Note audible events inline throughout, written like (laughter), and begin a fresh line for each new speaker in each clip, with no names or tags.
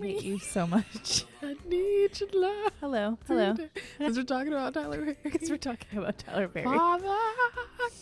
hate you so much. (laughs)
I need your love.
Hello, hello.
Because (laughs) we're talking about Tyler Perry.
Because we're talking about Tyler Perry.
Father,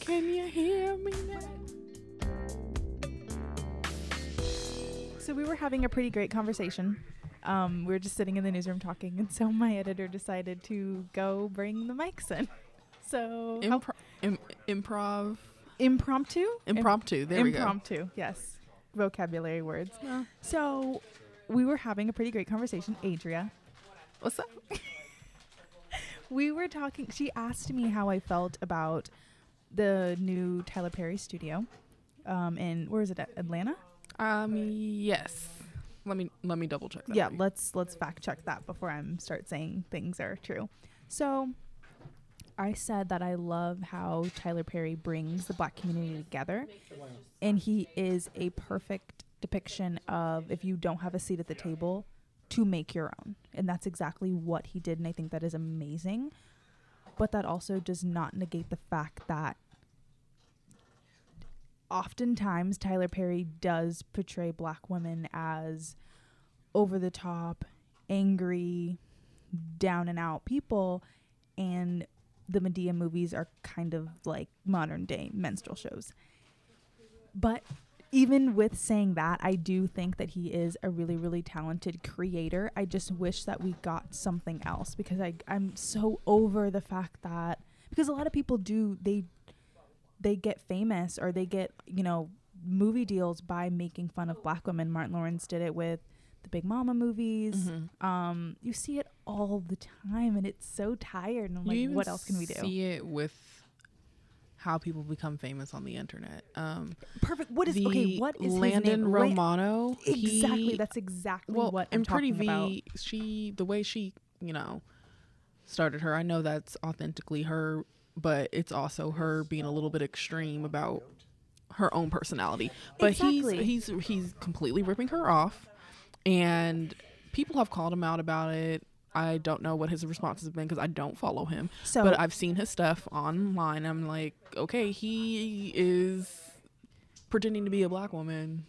can you hear me now?
So we were having a pretty great conversation. Um, we were just sitting in the newsroom talking, and so my editor decided to go bring the mics in. (laughs) So how-
Impro- Im- improv.
impromptu,
Impromptu. There we go.
impromptu. Yes, vocabulary words.
Uh,
So we were having a pretty great conversation. Adria,
what's up? (laughs)
we were talking. She asked me how I felt about the new Tyler Perry studio. Um, in where is it? At Atlanta.
Um, yes. Let me let me double check that.
yeah
you.
let's let's fact check that before i start saying things are true so i said that i love how tyler perry brings the black community together and he is a perfect depiction of if you don't have a seat at the table to make your own and that's exactly what he did and i think that is amazing but that also does not negate the fact that oftentimes Tyler Perry does portray black women as over the top, angry, down and out people and the Madea movies are kind of like modern day minstrel shows. But even with saying that, I do think that he is a really, really talented creator. I just wish that we got something else because I, I'm so over the fact that because a lot of people do they they get famous or they get you know movie deals by making fun of black women. Martin Lawrence did it with the Big Mama movies.
Mhm.
Um, you see it all the time, and it's so tired. And I'm
You
like, what else can we do?
See it with how people become famous on the internet. Um,
Perfect. What is okay? What is
Landon
his name? La-
Romano?
exactly.
he-
That's exactly
well,
what I'm
in Pretty
talking about.
V, she the way she you know started her. I know that's authentically her, but it's also her being a little bit extreme about her own personality. But
Exactly.
he's he's he's completely ripping her off, and people have called him out about it. I don't know what his responses have been because I don't follow him,
So,
but I've seen his stuff online. I'm like, okay, he is pretending to be a black woman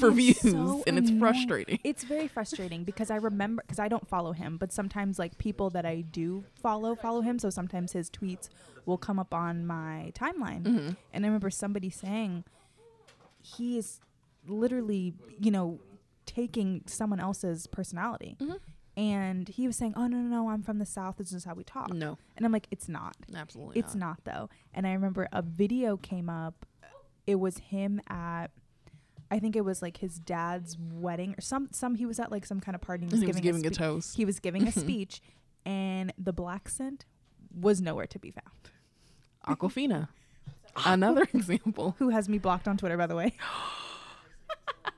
for views,
so
and it's
annoying.
frustrating.
It's very frustrating because I remember because I don't follow him, but sometimes like people that I do follow follow him. So sometimes his tweets will come up on my timeline,
hmm
and I remember somebody saying he is literally, you know, taking someone else's personality.
Mhm.
And he was saying, "Oh no, no, no! I'm from the South. This is how we talk."
No,
And I'm like, "It's not.
absolutely.
It's not though." And I remember a video came up. It was him at, I think it was like his dad's wedding or some some. He was at like some kind of party. And
He was giving
a
a
spe-
toast.
He was giving a (laughs) speech, and the black scent was nowhere to be found.
Awkwafina. (laughs) Another (laughs) example.
Who has me blocked on Twitter, by the way? (gasps)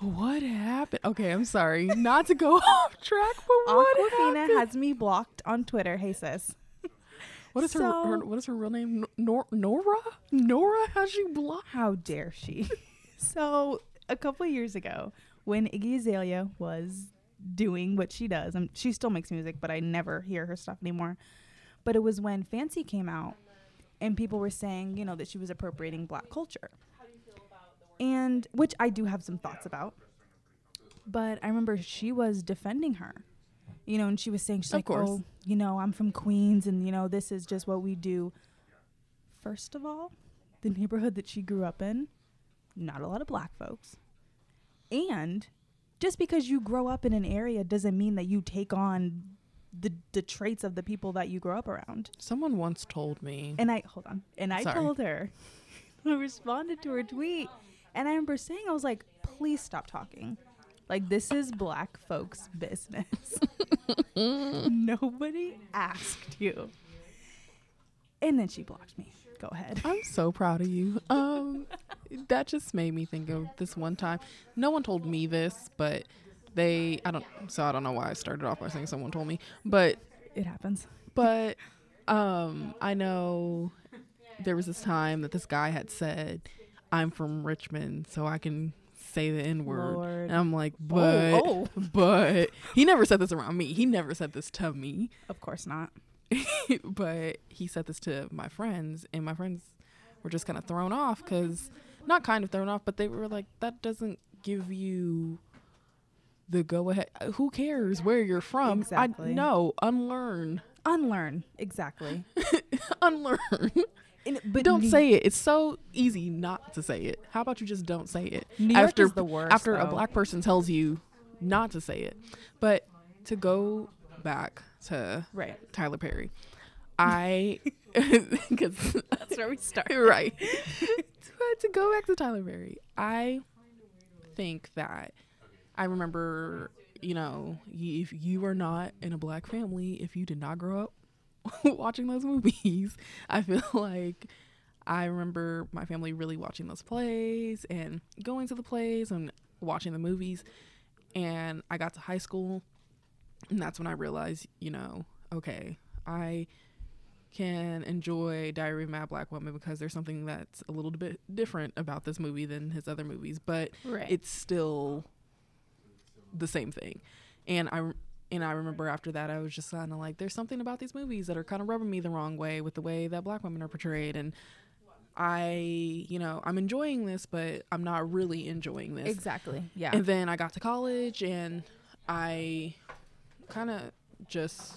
What happened? Okay, I'm sorry. Not to go (laughs) off track, but what
Awkwafina
happened?
has me blocked on Twitter. Hey sis.
what is her, her what is her real name? Nor- Nora? Nora has you blocked?
How dare she? (laughs) so a couple of years ago, when Iggy Azalea was doing what she does, and she still makes music, but I never hear her stuff anymore. But it was when Fancy came out, and people were saying, you know, that she was appropriating black culture, and which I do have some thoughts about. But I remember she was defending her, you know, and she was saying she's
Of
like,
course.
oh, you know, I'm from Queens, and you know, this is just what we do. First of all, the neighborhood that she grew up in, not a lot of black folks. And just because you grow up in an area doesn't mean that you take on the the traits of the people that you grow up around.
Someone once told me.
And I hold on. And I
Sorry.
told her (laughs) I responded to her tweet and I remember saying I was like, please stop talking. Like this is black folks' business. (laughs) Nobody asked you. And then she blocked me. Go ahead.
I'm so proud of you. Um, that just made me think of this one time. No one told me this, but they. I don't. So I don't know why I started off by saying someone told me, but
It happens.
but um, I know there was this time that this guy had said, "I'm from Richmond, so I can say the N word." And I'm like, oh, but
oh, (laughs)
but he never said this around me. He never said this to me.
of course not. (laughs)
but he said this to my friends, and my friends were just kind of thrown off because, not kind of thrown off, but they were like, that doesn't give you the go ahead. Uh, who cares where you're from?
Exactly.
I no unlearn,
Unlearn. Exactly. (laughs)
unlearn.
And- but
don't
New-
say it. It's so easy not to say it. How about you just don't say it?
New York
after
is the worst,
after a black person tells you not to say it. But to go back to
Right.
Tyler Perry, (laughs) I (laughs) because
That's where we start. (laughs)
right. to, to go back to Tyler Perry, I think that I remember, you know, if you are not in a black family, if you did not grow up (laughs) watching those movies, I feel (laughs) like I remember my family really watching those plays and going to the plays and watching the movies. And I got to high school, and that's when I realized, you know, okay, I can enjoy Diary of a Mad Black Woman because there's something that's a little bit different about this movie than his other movies, but
Right.
it's still the same thing. And I and I remember after that I was just kind of like there's something about these movies that are kind of rubbing me the wrong way with the way that black women are portrayed and I, you know, I'm enjoying this, but I'm not really enjoying this.
Exactly. Yeah.
And then I got to college and I kind of just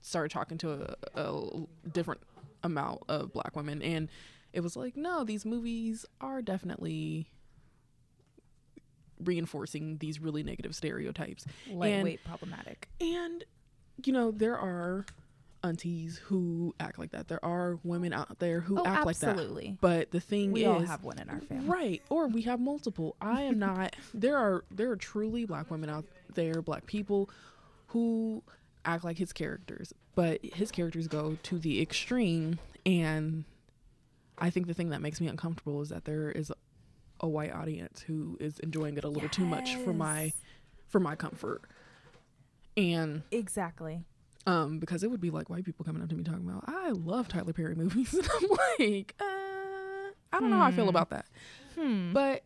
started talking to a, a different amount of black women. And it was like, no, these movies are definitely reinforcing these really negative stereotypes.
Lightweight problematic.
And, you know, there are aunties who act like that. There are women out there who
Oh,
act like that.
absolutely.
But the thing
We
is,
all have one in our family.
Right. Or we have multiple. I am not (laughs) there are there are truly black women out there, black people who act like his characters. But his characters go to the extreme and I think the thing that makes me uncomfortable is that there is a white audience who is enjoying it a little too much for my for my comfort. And
Exactly.
um, because it would be like white people coming up to me talking about, I love Tyler Perry movies, (laughs) and I'm like, uh, I don't know how I feel
Hmm.
about that.
Hmm.
But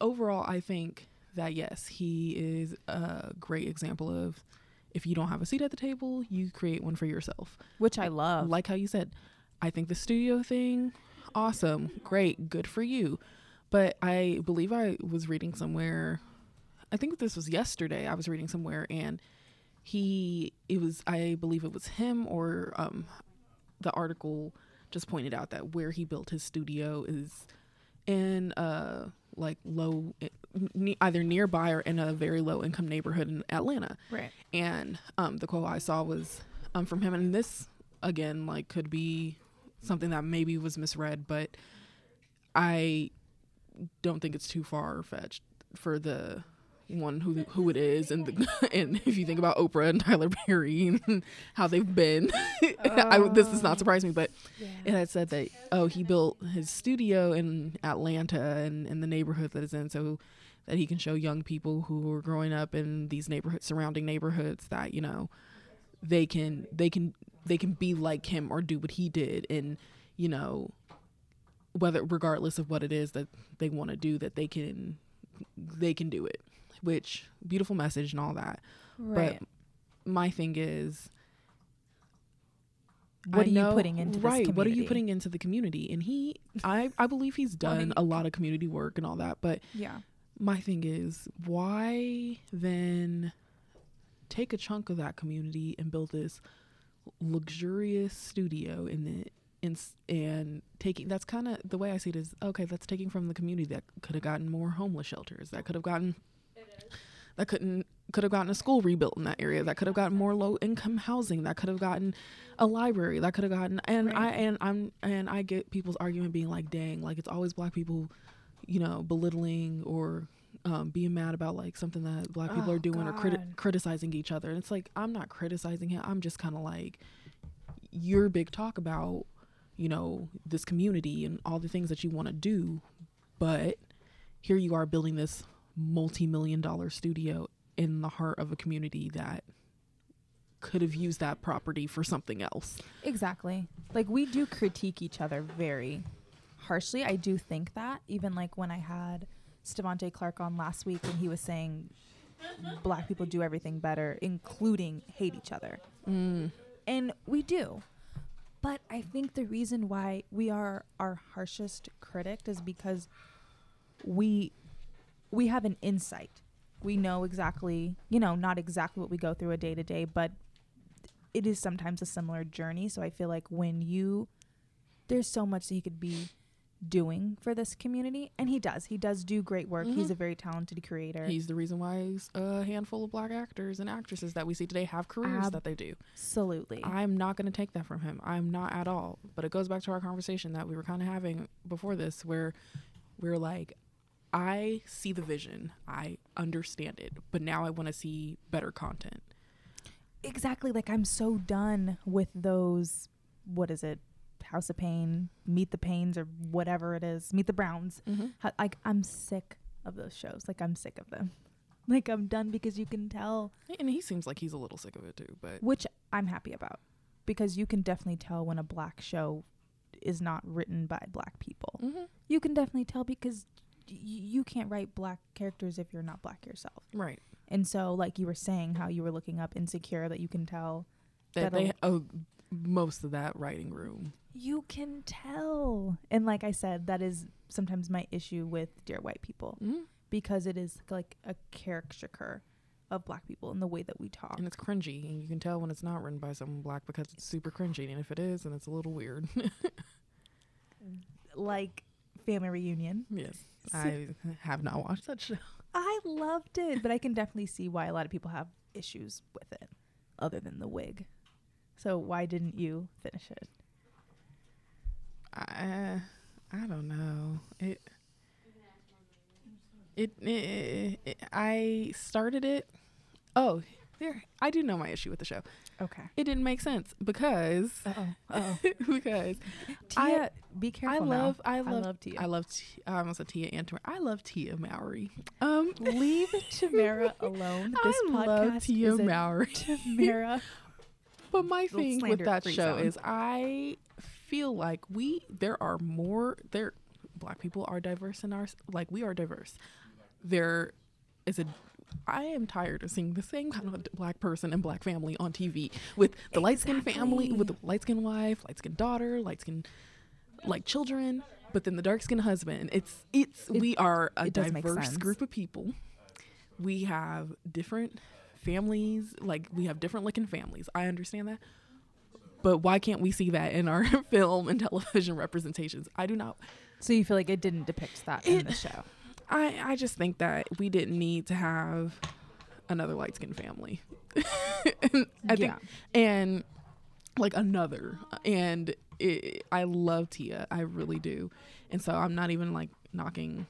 overall, I think that yes, he is a great example of if you don't have a seat at the table, you create one for yourself.
Which I love.
Like how you said, I think the studio thing, awesome, great, good for you. But I believe I was reading somewhere, I think this was yesterday, I was reading somewhere, and he, it was, I believe it was him or um, the article just pointed out that where he built his studio is in uh like low either nearby or in a very low income neighborhood in Atlanta
right.
and um, the quote I saw was um, from him, and this again like could be something that maybe was misread, but I don't think it's too far fetched for the one who who it is, and the, (laughs) and if you think about Oprah and Tyler Perry and (laughs) how they've been, (laughs) I, this does not surprise me, but it had said that oh he built his studio in Atlanta and in the neighborhood that is in so that he can show young people who are growing up in these neighborhoods surrounding neighborhoods that you know they can they can they can be like him or do what he did and you know whether regardless of what it is that they want to do that they can they can do it which beautiful message and all that
Right.
but my thing is
what
I
are you putting into
right what are you putting into the community and he i i believe he's done
Like-
a lot of community work and all that but
Yeah.
my thing is why then take a chunk of that community and build this luxurious studio in the in, and taking that's kind of the way i see it is okay that's taking from the community that could have gotten more homeless shelters that could have gotten that couldn't could have gotten a school rebuilt in that area that could have gotten more low income housing that could have gotten a library that could have gotten and i and i'm and i get people's argument being like dang like it's always black people you know belittling or um, being mad about like something that black people
Oh,
are doing or criti- criticizing each other and it's like i'm not criticizing him i'm just kind of like your big talk about you know this community and all the things that you want to do but here you are building this multi-million dollar studio in the heart of a community that could have used that property for something else
Exactly. Like we do critique each other very harshly. I do think that even like when I had Stevante Clark on last week and he was saying black people do everything better, including hate each other.
mm.
And we do. But I think the reason why we are our harshest critic is because we we have an insight. We know exactly, you know, not exactly what we go through a day to day, but it is sometimes a similar journey. So I feel like when you, there's so much that he could be doing for this community, and he does. He does do great work. He's
Mhm.
a very talented creator.
He's the reason why a handful of black actors and actresses that we see today have careers
Ab-
that they do.
Absolutely.
I'm not going to take that from him. I'm not at all. But it goes back to our conversation that we were kind of having before this, where we're like, I see the vision, I understand it, but now I want to see better content.
exactly. Like I'm so done with those. What is it? House of Payne, Meet the Paynes, or whatever it is. Meet the Browns.
Mm-hmm.
How, like I'm sick of those shows. Like I'm sick of them. (laughs) Like I'm done because you can tell,
And he seems like he's a little sick of it too. But
which I'm happy about, because you can definitely tell when a black show is not written by black people.
Mhm.
You can definitely tell because y- you can't write black characters if you're not black yourself.
right,
And so, like you were saying, how you were looking up insecure, that you can tell.
that
That'll-
they oh most of that writing room.
You can tell. And like I said, that is sometimes my issue with Dear White People
Mm-hmm.
because it is like a caricature of black people in the way that we talk.
And it's cringy, and you can tell when it's not written by someone black because it's super cringy. And if it is, then it's a little weird. (laughs)
like Family Reunion.
yes, I have not watched that show.
I loved it, but I can definitely see why a lot of people have issues with it, other than the wig. So why didn't you finish it?
I I don't know. It it, it, it I started it. Oh, there. I do know my issue with the show.
Okay.
It didn't make sense because
Oh, oh. (laughs)
because
Tia, be careful.
I
now.
love I love
love Tia.
I love T- I almost said Tia and Tamera. I love Tia Mowry. Um,
Leave (laughs) Tamera alone. This
I
podcast
love Tia
is
Mowry.
Tamera. (laughs)
But my thing with that show
zone.
is I feel like we there are more there black people are diverse in our like we are diverse. There is a I am tired of seeing the same kind of black person and black family on TV with the light skinned family, with the light skinned wife, light skinned daughter, light skinned like children, but then the dark skinned husband. It's it's
It-
we are a
it does make
diverse group of people. We have different families, like we have different looking families. I understand that. But why can't we see that in our (laughs) film and television representations? I do not
So you feel like it didn't depict that in the show?
I I just think that we didn't need to have another light skinned family. (laughs) and I think
yeah.
and like another and it, I love Tia, I really do. And so I'm not even like knocking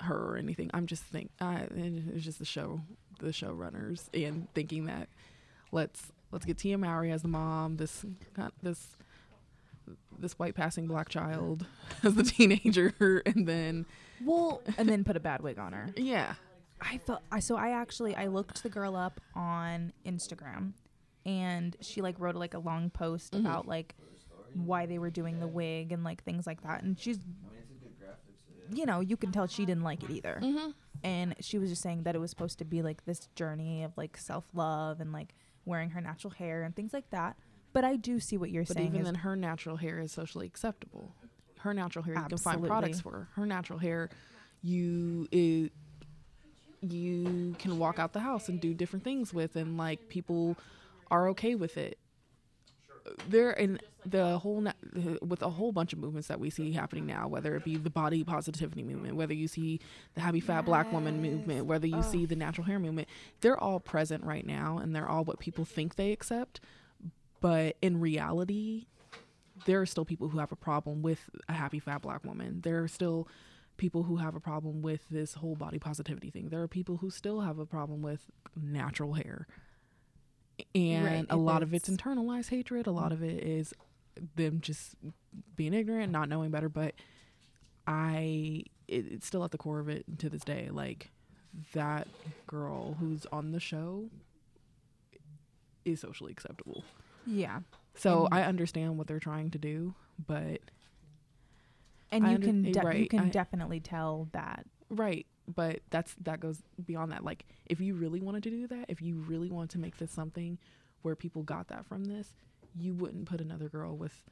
her or anything. I'm just think I it's just the show the showrunners and thinking that let's let's get Tia Mowry as the mom, this this this white passing black child (laughs) as the teenager (laughs) and then
Well, (laughs) and then put a bad wig on her.
yeah
I felt I so I actually I looked the girl up on Instagram and she like wrote like a long post
Mhm.
about like why they were doing the wig and like things like that and she's you know you can tell she didn't like it either
mm-hmm.
and she was just saying that it was supposed to be like this journey of like self-love and like wearing her natural hair and things like that but I do see what you're
But
saying
even then, her natural hair is socially acceptable. Her natural hair, you can find products for. Her natural hair, you it, you can walk out the house and do different things with, and like people are okay with it. There and the whole na- uh, with a whole bunch of movements that we see happening now, whether it be the body positivity movement, whether you see the happy fat black woman movement, whether you see the natural hair movement, they're all present right now, and they're all what people think they accept. But in reality, there are still people who have a problem with a happy fat black woman. There are still people who have a problem with this whole body positivity thing. There are people who still have a problem with natural hair. And
Right,
a lot of it's- internalized hatred. A lot of it is them just being ignorant, not knowing better. But I, it, it's still at the core of it to this day. Like that girl who's on the show is socially acceptable.
yeah
So
And-
I understand what they're trying to do, but
and
I
you
under-
can
eh,
de- you
right,
can
I-
definitely tell that
right, but that's that goes beyond that. Like if you really wanted to do that, if you really want to make this something where people got that from this, you wouldn't put another girl with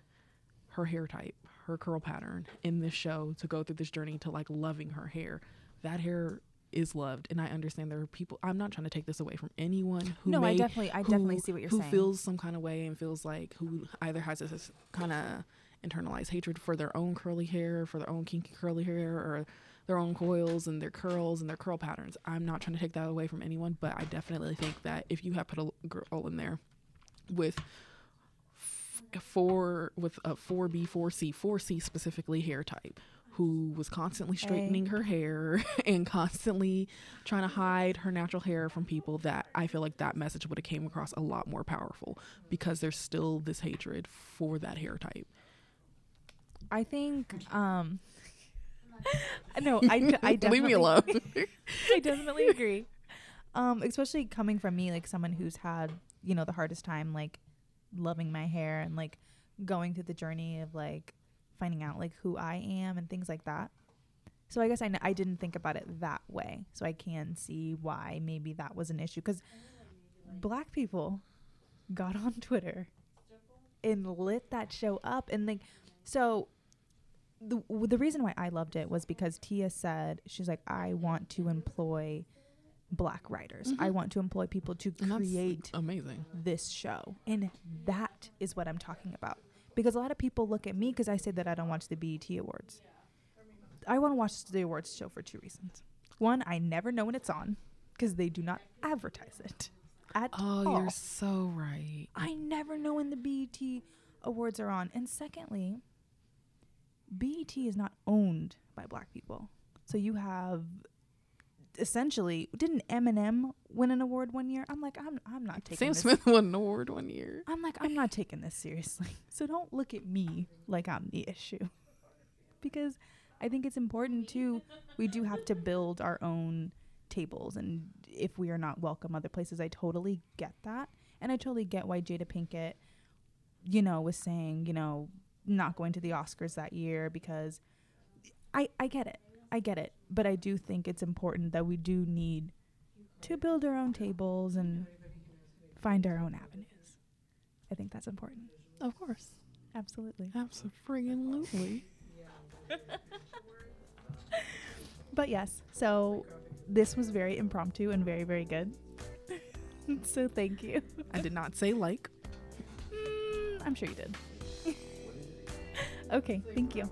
her hair type, her curl pattern in this show to go through this journey to like loving her hair. That hair is loved, and I understand there are people. I'm not trying to take this away from anyone who
no,
may,
I definitely, I
who-
definitely see what you're
who
saying.
Who feels some kind of way and feels like who either has this kind of internalized hatred for their own curly hair, for their own kinky curly hair, or their own coils and their curls and their curl patterns. I'm not trying to take that away from anyone, but I definitely think that if you have put a girl in there with four with a 4B, 4C, 4C specifically hair type who was constantly straightening her hair (laughs) and constantly trying to hide her natural hair from people that I feel like that message would have came across a lot more powerful because there's still this hatred for that hair type.
I think, um, (laughs) no, I, d- I definitely, (laughs)
Leave me alone.
I definitely agree. Um, especially coming from me, like someone who's had, you know, the hardest time, like loving my hair and like going through the journey of like finding out like who I am and things like that. So I guess I, n- I didn't think about it that way. So I can see why maybe that was an issue because black people got on Twitter and lit that show up and like so the the reason why I loved it was because Tia said she's like I want to employ black writers. I mm-hmm. want to employ people to
And
create
amazing.
this show. And that is what I'm talking about. Because a lot of people look at me because I say that I don't watch the BET Awards. I want to watch the awards show for two reasons. One, I never know when it's on because they do not advertise it at
Oh,
all.
you're so right.
I never know when the BET Awards are on. And secondly, BET is not owned by black people. So you have essentially didn't Eminem win an award one year? I'm like I'm I'm not taking
Sam
this
Smith won an award one year.
I'm like, I'm not taking this seriously. (laughs) So don't look at me like I'm the issue. (laughs) Because I think it's important too. We do have to build our own tables. And if we are not welcome other places, I totally get that. And I totally get why Jada Pinkett, you know, was saying, you know, not going to the Oscars that year because I, I get it. I get it. But I do think it's important that we do need to build our own tables and find our own avenues. I think that's important.
Of course.
Absolutely.
Absolutely. (laughs)
But yes, so this was very impromptu and very, very good. (laughs) so thank you.
I did not say like.
Mm, I'm sure you did. (laughs) okay, thank you.